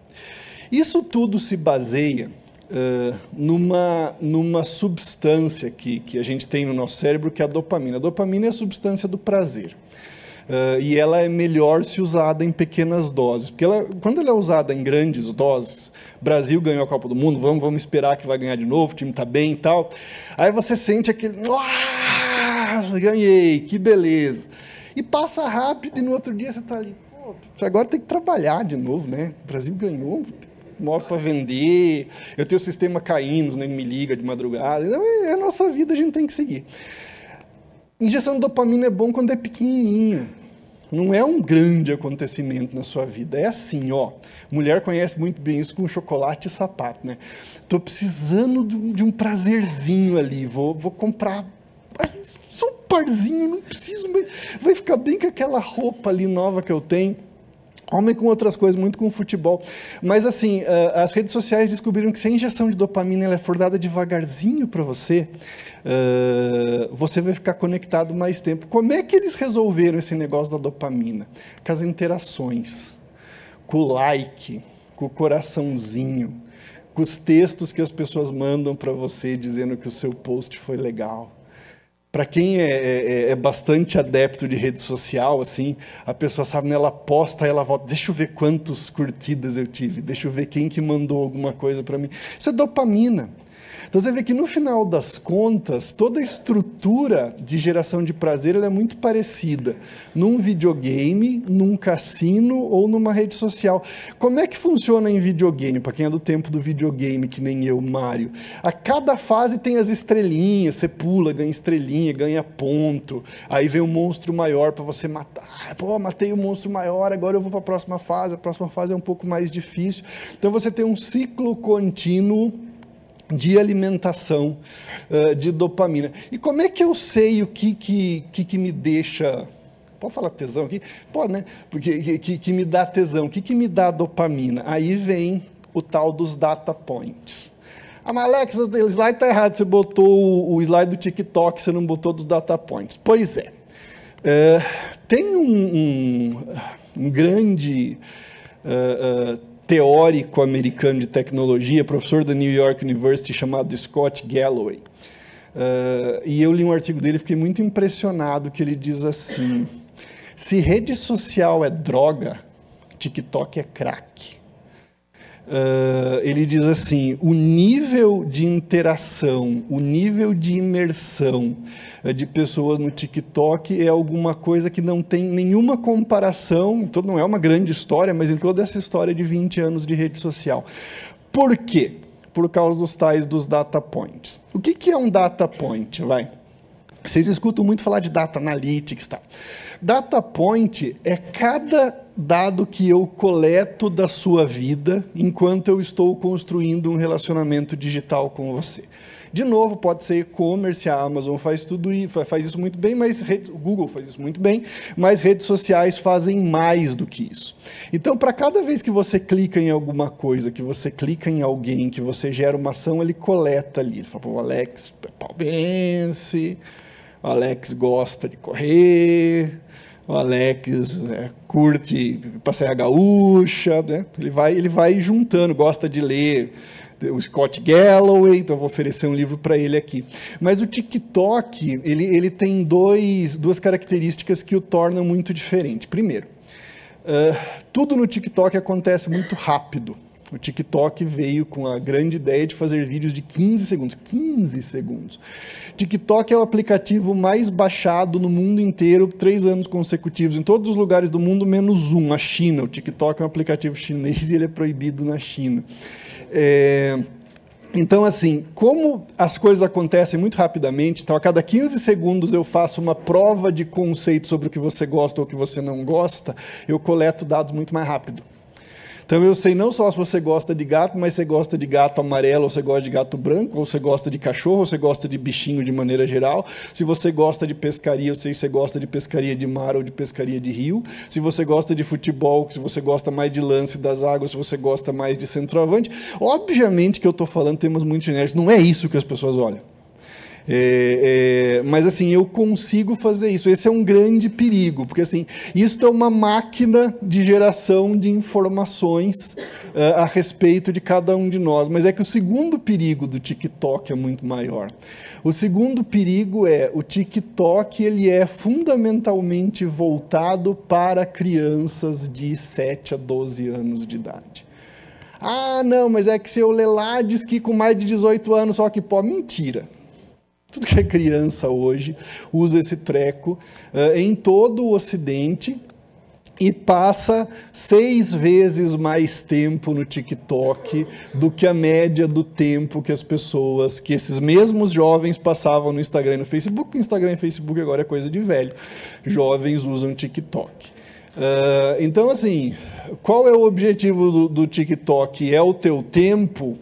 Isso tudo se baseia uh, numa, numa substância que, que a gente tem no nosso cérebro, que é a dopamina. A dopamina é a substância do prazer. Uh, e ela é melhor se usada em pequenas doses. Porque ela, quando ela é usada em grandes doses, Brasil ganhou a Copa do Mundo, vamos, vamos esperar que vai ganhar de novo, o time está bem e tal. Aí você sente aquele. Ganhei, que beleza. E passa rápido e no outro dia você está ali. Agora tem que trabalhar de novo, né? O Brasil ganhou, móvel para vender, eu tenho o sistema caindo, nem me liga de madrugada. Então, é a nossa vida, a gente tem que seguir. Injeção de dopamina é bom quando é pequenininho. Não é um grande acontecimento na sua vida. É assim, ó. Mulher conhece muito bem isso com chocolate e sapato, né? Tô precisando de um prazerzinho ali. Vou, vou comprar só um parzinho, não preciso, mas vai ficar bem com aquela roupa ali nova que eu tenho. Homem com outras coisas, muito com futebol. Mas, assim, as redes sociais descobriram que se a injeção de dopamina ela é for dada devagarzinho para você, você vai ficar conectado mais tempo. Como é que eles resolveram esse negócio da dopamina? Com as interações, com o like, com o coraçãozinho, com os textos que as pessoas mandam para você dizendo que o seu post foi legal para quem é, é, é, bastante adepto de rede social, assim, a pessoa sabe, né, ela posta, ela volta, deixa eu ver quantas curtidas eu tive, deixa eu ver quem que mandou alguma coisa para mim. Isso é dopamina. Então você vê que no final das contas, toda a estrutura de geração de prazer é muito parecida num videogame, num cassino ou numa rede social. Como é que funciona em videogame? Para quem é do tempo do videogame, que nem eu, Mário. A cada fase tem as estrelinhas, você pula, ganha estrelinha, ganha ponto. Aí vem um monstro maior para você matar. Pô, matei o um monstro maior, agora eu vou para a próxima fase. A próxima fase é um pouco mais difícil. Então você tem um ciclo contínuo de alimentação uh, de dopamina. E como é que eu sei o que, que, que, que me deixa. Pode falar tesão aqui? Pode, né? Porque que, que me dá tesão. O que, que me dá dopamina? Aí vem o tal dos data points. Ah, mas Alex, o slide está errado. Você botou o, slide do TikTok, você não botou dos data points. Pois é. Uh, tem um, um, um grande. Uh, teórico americano de tecnologia, professor da New York University, chamado Scott Galloway. Uh, e eu li um artigo dele e fiquei muito impressionado que ele diz assim: se rede social é droga, TikTok é crack. Uh, ele diz assim: o nível de interação, o nível de imersão uh, de pessoas no TikTok é alguma coisa que não tem nenhuma comparação, então não é uma grande história, mas em toda essa história de 20 anos de rede social. Por quê? Por causa dos tais dos data points. O que, que é um data point? Vai. Vocês escutam muito falar de data analytics, tá? Data point é cada dado que eu coleto da sua vida enquanto eu estou construindo um relacionamento digital com você. De novo, pode ser e-commerce, a Amazon faz tudo e faz isso muito bem, mas o Google faz isso muito bem, mas redes sociais fazem mais do que isso. Então, para cada vez que você clica em alguma coisa, que você clica em alguém, que você gera uma ação, ele coleta ali. Ele fala, o Alex é palmeirense, o Alex gosta de correr, o Alex é, curte passear gaúcha, né? ele, vai, ele vai juntando, gosta de ler o Scott Galloway, então vou oferecer um livro para ele aqui. Mas o TikTok, ele, ele tem dois, duas características que o tornam muito diferente. Primeiro, uh, tudo no TikTok acontece muito rápido. O TikTok veio com a grande ideia de fazer vídeos de 15 segundos. 15 segundos. TikTok é o aplicativo mais baixado no mundo inteiro, três anos consecutivos, em todos os lugares do mundo, menos um, a China. O TikTok é um aplicativo chinês e ele é proibido na China. É... Então, assim, como as coisas acontecem muito rapidamente, então a cada 15 segundos eu faço uma prova de conceito sobre o que você gosta ou o que você não gosta, eu coleto dados muito mais rápido. Então eu sei não só se você gosta de gato, mas você gosta de gato amarelo, ou você gosta de gato branco, ou você gosta de cachorro, ou você gosta de bichinho de maneira geral. Se você gosta de pescaria, eu sei se você gosta de pescaria de mar ou de pescaria de rio. Se você gosta de futebol, se você gosta mais de lance das águas, se você gosta mais de centroavante. Obviamente que eu estou falando temas muito genéricos, não é isso que as pessoas olham. É, é, mas assim, eu consigo fazer isso. Esse é um grande perigo, porque assim, isso é uma máquina de geração de informações uh, a respeito de cada um de nós. Mas é que o segundo perigo do TikTok é muito maior. O segundo perigo é o TikTok ele é fundamentalmente voltado para crianças de 7 a 12 anos de idade. Ah, não, mas é que se eu ler lá diz que com mais de 18 anos só que pode. Mentira. Tudo que é criança hoje usa esse treco uh, em todo o Ocidente e passa seis vezes mais tempo no TikTok do que a média do tempo que as pessoas, que esses mesmos jovens passavam no Instagram e no Facebook. Instagram e Facebook agora é coisa de velho. Jovens usam TikTok. Uh, então, assim, qual é o objetivo do, do TikTok? É o teu tempo?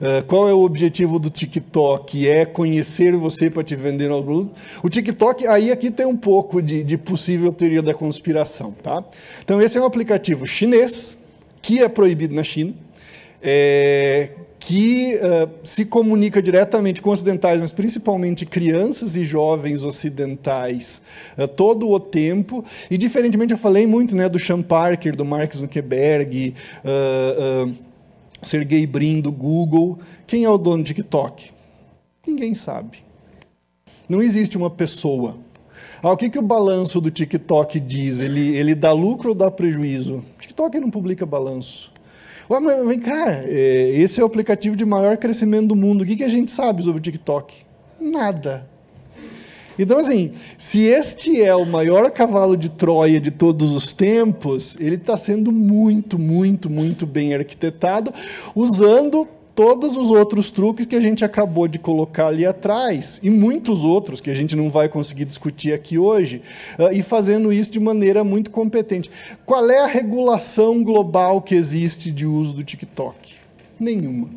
Uh, qual é o objetivo do TikTok? É conhecer você para te vender no grupo? O TikTok, aí aqui tem um pouco de, de possível teoria da conspiração, tá? Então, esse é um aplicativo chinês, que é proibido na China, é, que uh, se comunica diretamente com ocidentais, mas principalmente crianças e jovens ocidentais, uh, todo o tempo. E, diferentemente, eu falei muito né, do Sean Parker, do Mark Zuckerberg, uh, Sergey Brin, do Google. Quem é o dono do TikTok? Ninguém sabe. Não existe uma pessoa. Ah, o que, que o balanço do TikTok diz? Ele, ele dá lucro ou dá prejuízo? TikTok não publica balanço. Ué, mas vem cá, é, esse é o aplicativo de maior crescimento do mundo. O que, que a gente sabe sobre o TikTok? Nada. Então, assim, se este é o maior cavalo de Troia de todos os tempos, ele está sendo muito, muito, muito bem arquitetado, usando todos os outros truques que a gente acabou de colocar ali atrás, e muitos outros que a gente não vai conseguir discutir aqui hoje, uh, e fazendo isso de maneira muito competente. Qual é a regulação global que existe de uso do TikTok? Nenhuma.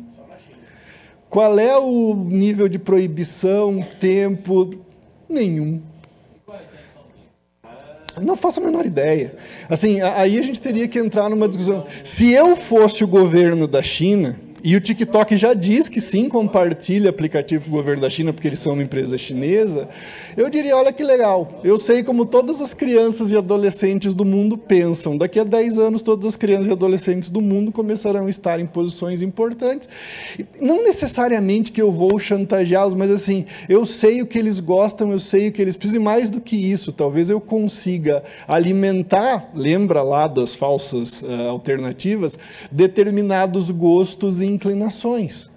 Qual é o nível de proibição, tempo? Nenhum. Não faço a menor ideia. Assim, aí a gente teria que entrar numa discussão. Se eu fosse o governo da China, e o TikTok já diz que sim, compartilha aplicativo com o governo da China, porque eles são uma empresa chinesa. Eu diria: olha que legal, eu sei como todas as crianças e adolescentes do mundo pensam. Daqui a 10 anos, todas as crianças e adolescentes do mundo começarão a estar em posições importantes. Não necessariamente que eu vou chantageá-los, mas assim, eu sei o que eles gostam, eu sei o que eles precisam, e mais do que isso, talvez eu consiga alimentar, lembra lá das falsas uh, alternativas, determinados gostos e inclinações.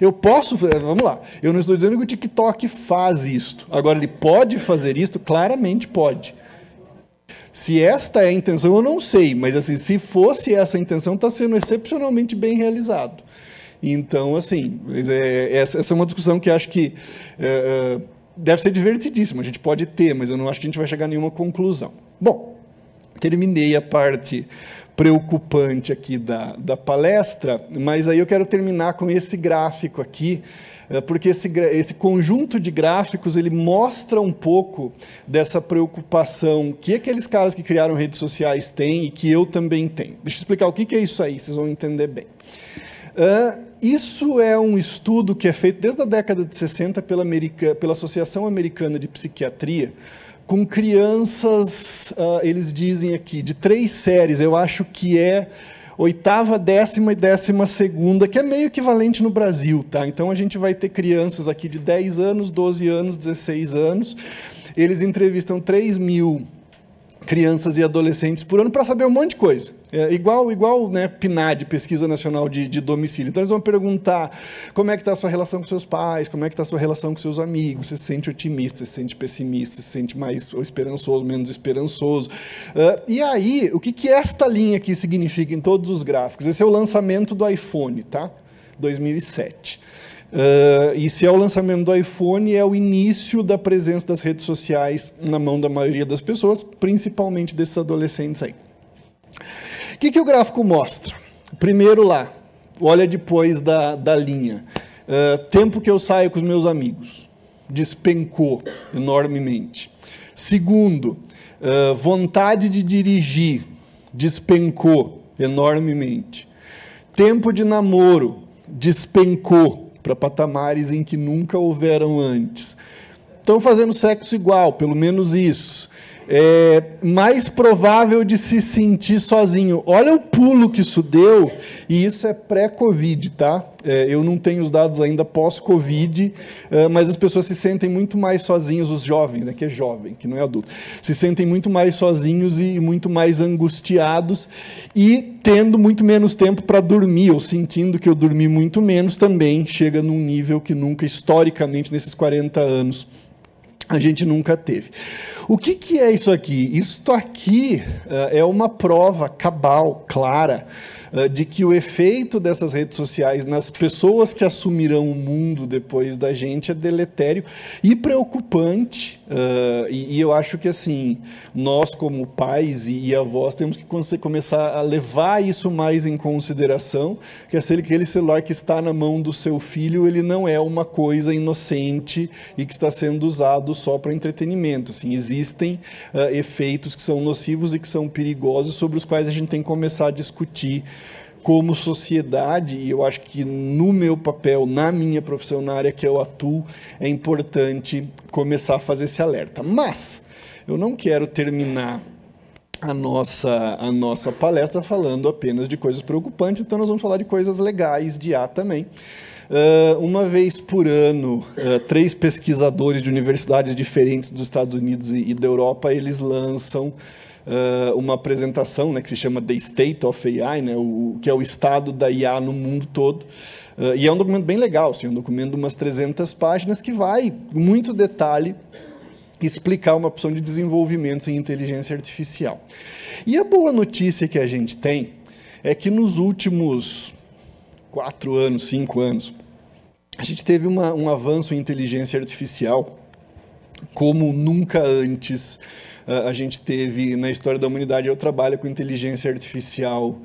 Eu posso, vamos lá, eu não estou dizendo que o TikTok faz isto. Agora, ele pode fazer isto? Claramente pode. Se esta é a intenção, eu não sei, mas assim, se fosse essa a intenção, está sendo excepcionalmente bem realizado. Então, assim, é, essa é uma discussão que acho que é, deve ser divertidíssima. A gente pode ter, mas eu não acho que a gente vai chegar a nenhuma conclusão. Bom, terminei a parte preocupante aqui da, da palestra, mas aí eu quero terminar com esse gráfico aqui, eh, porque esse, esse conjunto de gráficos ele mostra um pouco dessa preocupação que aqueles caras que criaram redes sociais têm e que eu também tenho. Deixa eu explicar o que é isso aí, vocês vão entender bem. Uh, isso é um estudo que é feito desde a década de 60 pela, America, pela Associação Americana de Psiquiatria, com crianças, uh, eles dizem aqui, de três séries, eu acho que é oitava, décima e décima segunda, que é meio equivalente no Brasil, tá? Então a gente vai ter crianças aqui de 10 anos, 12 anos, 16 anos. Eles entrevistam 3 mil crianças e adolescentes por ano para saber um monte de coisa. É igual, igual né, PNAD, Pesquisa Nacional de, de, Domicílio. Então, eles vão perguntar como é que está a sua relação com seus pais, como é que está a sua relação com seus amigos, você se sente otimista, você se sente pessimista, você se sente mais esperançoso, menos esperançoso. Uh, e aí, o que, que esta linha aqui significa em todos os gráficos? Esse é o lançamento do iPhone, tá? 2007. Uh, e se é o lançamento do iPhone, é o início da presença das redes sociais na mão da maioria das pessoas, principalmente desses adolescentes aí. O que, que o gráfico mostra? Primeiro lá, olha depois da, da linha. Uh, tempo que eu saio com os meus amigos. Despencou enormemente. Segundo, uh, vontade de dirigir. Despencou enormemente. Tempo de namoro. Despencou para patamares em que nunca houveram antes. Estão fazendo sexo igual, pelo menos isso é mais provável de se sentir sozinho. Olha o pulo que isso deu, e isso é pré-Covid, tá? É, eu não tenho os dados ainda pós-Covid, é, mas as pessoas se sentem muito mais sozinhos, os jovens, né, que é jovem, que não é adulto, se sentem muito mais sozinhos e muito mais angustiados e tendo muito menos tempo para dormir, ou sentindo que eu dormi muito menos também, chega num nível que nunca, historicamente, nesses 40 anos, a gente nunca teve. O que, que é isso aqui? Isto aqui uh, é uma prova cabal, clara, de que o efeito dessas redes sociais nas pessoas que assumirão o mundo depois da gente é deletério e preocupante Uh, e, e, eu acho que assim nós como pais e, e, avós temos que começar a levar isso mais em consideração que aquele celular que está na mão do seu filho ele não é uma coisa inocente e que está sendo usado só para entretenimento. Assim existem uh, efeitos que são nocivos e que são perigosos sobre os quais a gente tem que começar a discutir como sociedade, e eu acho que no meu papel, na minha profissão, na área que eu atuo, é importante começar a fazer esse alerta. Mas eu não quero terminar a nossa, a nossa palestra falando apenas de coisas preocupantes, então nós vamos falar de coisas legais de A também. Uh, uma vez por ano, uh, três pesquisadores de universidades diferentes dos Estados Unidos e, e da Europa, eles lançam uh, uma apresentação né, que se chama The State of AI, né, o, que é o estado da IA no mundo todo. Uh, e é um documento bem legal, assim, um documento de umas 300 páginas que vai, com muito detalhe, explicar uma opção de desenvolvimento em inteligência artificial. E a boa notícia que a gente tem é que nos últimos quatro anos, cinco anos, a gente teve uma, um avanço em inteligência artificial como nunca antes a gente teve na história da humanidade. Eu trabalho com inteligência artificial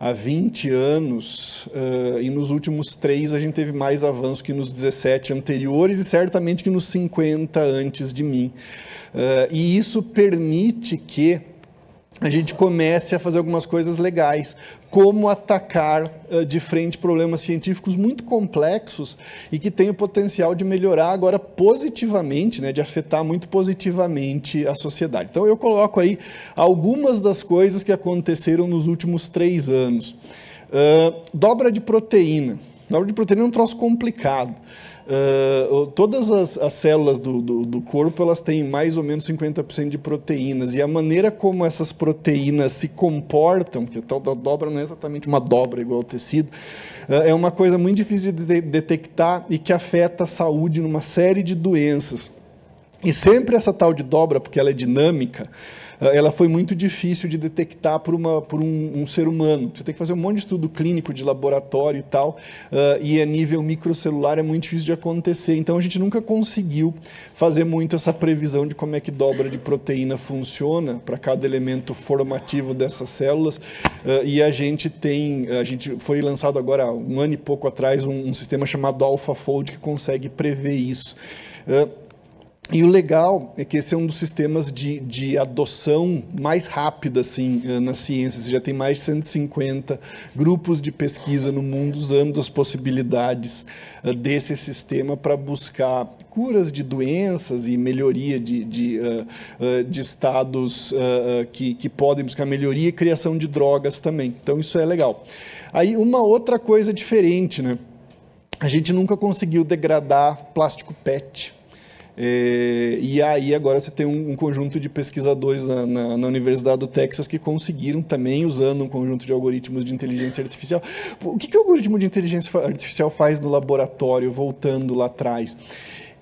há 20 anos, uh, e nos últimos três a gente teve mais avanço que nos 17 anteriores e certamente que nos 50 antes de mim. Uh, e isso permite que a gente comece a fazer algumas coisas legais, como atacar uh, de frente problemas científicos muito complexos e que têm o potencial de melhorar agora positivamente, né, de afetar muito positivamente a sociedade. Então eu coloco aí algumas das coisas que aconteceram nos últimos três anos. Uh, dobra de proteína. Dobra de proteína é um troço complicado. Uh, todas as, as células do, do, do, corpo elas têm mais ou menos 50% de proteínas e a maneira como essas proteínas se comportam, porque a tal da dobra não é exatamente uma dobra igual ao tecido, uh, é uma coisa muito difícil de, de detectar e que afeta a saúde numa série de doenças. E sempre essa tal de dobra, porque ela é dinâmica, ela foi muito difícil de detectar por, uma, por um, um, ser humano. Você tem que fazer um monte de estudo clínico de laboratório e tal, uh, e a nível microcelular é muito difícil de acontecer. Então a gente nunca conseguiu fazer muito essa previsão de como é que dobra de proteína funciona para cada elemento formativo dessas células. Uh, e a gente tem, a gente foi lançado agora um ano e pouco atrás um, um sistema chamado AlphaFold que consegue prever isso. Uh, e o legal é que esse é um dos sistemas de, de adoção mais rápida assim, eh, na ciência. Você já tem mais de 150 grupos de pesquisa no mundo usando as possibilidades eh, desse sistema para buscar curas de doenças e melhoria de, de, uh, de estados que, que podem buscar melhoria e criação de drogas também. Então, isso é legal. Aí, uma outra coisa diferente, né? A gente nunca conseguiu degradar plástico PET é, e aí agora você tem um, um conjunto de pesquisadores na, na, na, Universidade do Texas que conseguiram também, usando um conjunto de algoritmos de inteligência artificial. O que, que o algoritmo de inteligência artificial faz no laboratório, voltando lá atrás?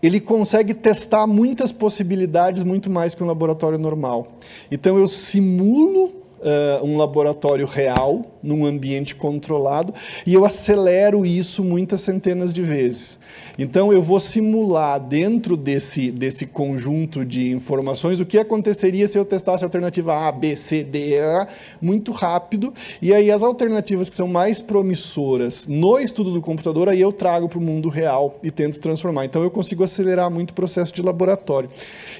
Ele consegue testar muitas possibilidades, muito mais que um laboratório normal. Então eu simulo Uh, um laboratório real, num ambiente controlado, e eu acelero isso muitas centenas de vezes. Então, eu vou simular dentro desse, desse conjunto de informações o que aconteceria se eu testasse a alternativa A, B, C, D, E, muito rápido, e aí as alternativas que são mais promissoras no estudo do computador, aí eu trago para o mundo real e tento transformar. Então, eu consigo acelerar muito o processo de laboratório.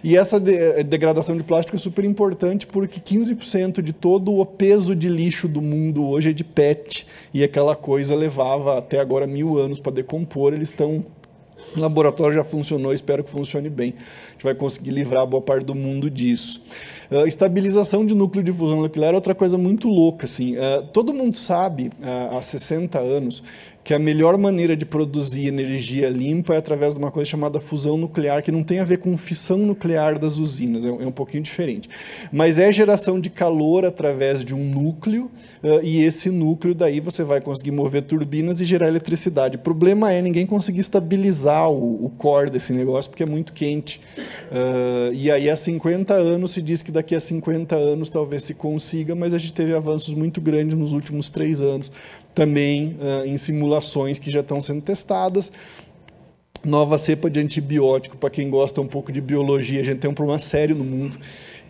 E essa de degradação de plástico é super importante porque 15% de todo o peso de lixo do mundo hoje é de PET, e aquela coisa levava até agora mil anos para decompor, eles estão o laboratório já funcionou, espero que funcione bem. A gente vai conseguir livrar boa parte do mundo disso. Uh, estabilização de núcleo de fusão nuclear é outra coisa muito louca. Assim. Uh, todo mundo sabe, uh, há 60 anos, que a melhor maneira de produzir energia limpa é através de uma coisa chamada fusão nuclear, que não tem a ver com fissão nuclear das usinas, é um, é pouquinho diferente. Mas é geração de calor através de um núcleo, uh, e esse núcleo daí você vai conseguir mover turbinas e gerar eletricidade. O problema é ninguém conseguir estabilizar o, o core desse negócio, porque é muito quente. Uh, e aí há 50 anos se diz que daqui a 50 anos talvez se consiga, mas a gente teve avanços muito grandes nos últimos três anos também uh, em simulações que já estão sendo testadas. nova cepa de antibiótico, para quem gosta um pouco de biologia, a gente tem um problema sério no mundo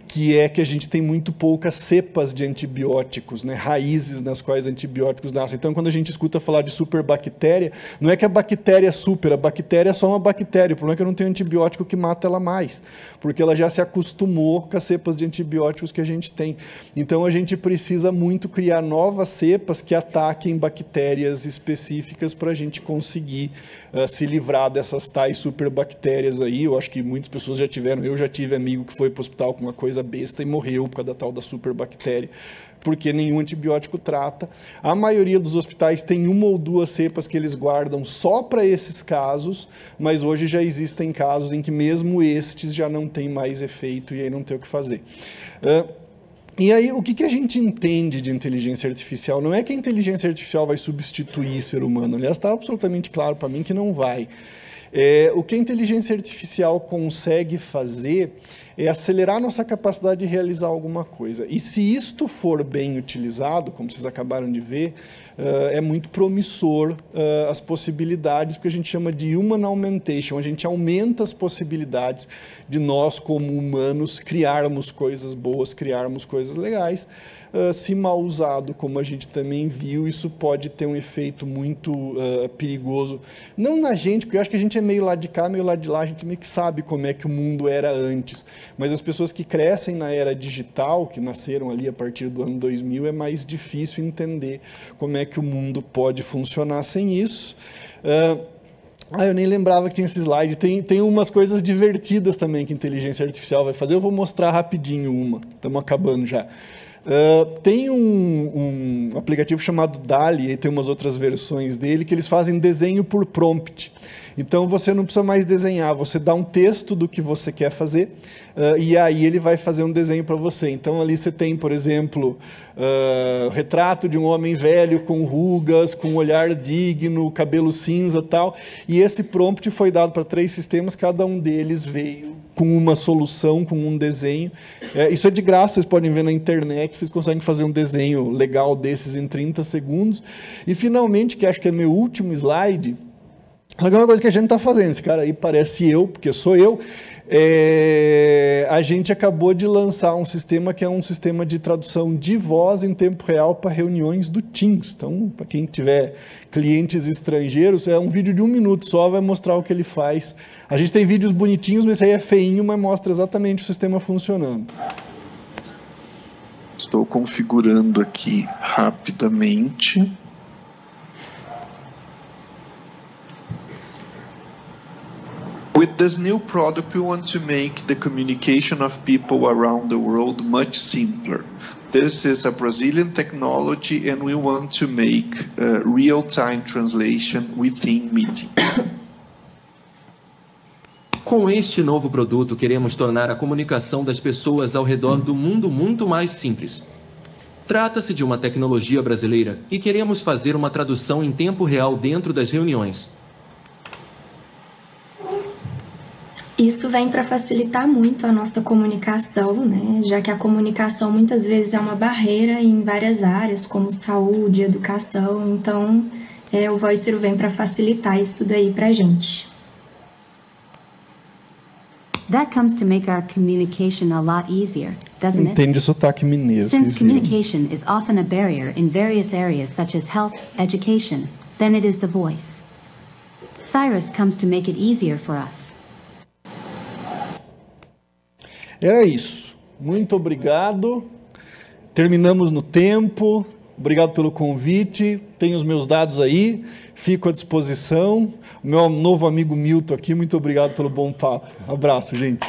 que é que a gente tem muito poucas cepas de antibióticos, né, raízes nas quais antibióticos nascem. Então, quando a gente escuta falar de superbactéria, não é que a bactéria é super, a bactéria é só uma bactéria. O problema é que eu não tenho antibiótico que mata ela mais, porque ela já se acostumou com as cepas de antibióticos que a gente tem. Então, a gente precisa muito criar novas cepas que ataquem bactérias específicas para a gente conseguir uh, se livrar dessas tais superbactérias aí. Eu acho que muitas pessoas já tiveram, eu já tive amigo que foi para o hospital com uma coisa coisa besta e morreu por causa da tal da superbactéria, porque nenhum antibiótico trata. A maioria dos hospitais tem uma ou duas cepas que eles guardam só para esses casos, mas hoje já existem casos em que mesmo estes já não têm mais efeito e aí não tem o que fazer. Uh, e aí, o que, que a gente entende de inteligência artificial? Não é que a inteligência artificial vai substituir ser humano. Aliás, está absolutamente claro para mim que não vai. É, o que a inteligência artificial consegue fazer é acelerar nossa capacidade de realizar alguma coisa. E se isto for bem utilizado, como vocês acabaram de ver, é muito promissor uh, as possibilidades, porque a gente chama de human augmentation, a gente aumenta as possibilidades de nós, como humanos, criarmos coisas boas, criarmos coisas legais. Uh, se mal usado, como a gente também viu, isso pode ter um efeito muito uh, perigoso. Não na gente, porque eu acho que a gente é meio lá de cá, meio lá de lá, a gente meio que sabe como é que o mundo era antes. Mas as pessoas que crescem na era digital, que nasceram ali a partir do ano 2000, é mais difícil entender como é que o mundo pode funcionar sem isso. Uh, ah, eu nem lembrava que tinha esse slide. Tem, tem umas coisas divertidas também que inteligência artificial vai fazer. Eu vou mostrar rapidinho uma. Estamos acabando já. Uh, tem um, um, aplicativo chamado Dali, e tem umas outras versões dele, que eles fazem desenho por prompt. Então você não precisa mais desenhar, você dá um texto do que você quer fazer, uh, e aí ele vai fazer um desenho para você. Então ali você tem, por exemplo, uh, retrato de um homem velho com rugas, com um olhar digno, cabelo cinza tal. E esse prompt foi dado para três sistemas, cada um deles veio com uma solução, com um desenho. É, isso é de graça, vocês podem ver na internet, vocês conseguem fazer um desenho legal desses em 30 segundos. E finalmente, que acho que é meu último slide, uma coisa que a gente está fazendo, esse cara aí parece eu, porque sou eu, é, a gente acabou de lançar um sistema que é um sistema de tradução de voz em tempo real para reuniões do Teams. Então, para quem tiver clientes estrangeiros, é um vídeo de um minuto só, vai mostrar o que ele faz. A gente tem vídeos bonitinhos, mas esse aí é feinho, mas mostra exatamente o sistema funcionando. Estou configurando aqui rapidamente. With this new product, we want to make the communication of people around the world much simpler. This is a Brazilian technology, and we want to make uh, real-time translation within meetings. Com este novo produto, queremos tornar a comunicação das pessoas ao redor do mundo muito mais simples. Trata-se de uma tecnologia brasileira e queremos fazer uma tradução em tempo real dentro das reuniões. Isso vem para facilitar muito a nossa comunicação, né? já que a comunicação muitas vezes é uma barreira em várias áreas, como saúde, educação. Então, é, o Voice vem para facilitar isso daí para a gente. That comes to make our communication a lot easier, doesn't it? Entende sotaque mineiro. Since communication is often a barrier in various areas such as health, education, then it is the voice. Cyrus comes to make it easier for us. Era isso. Muito obrigado. Terminamos no tempo. Obrigado pelo convite. Tenho os meus dados aí. Fico à disposição. O meu novo amigo Milton aqui, muito obrigado pelo bom papo. Abraço, gente.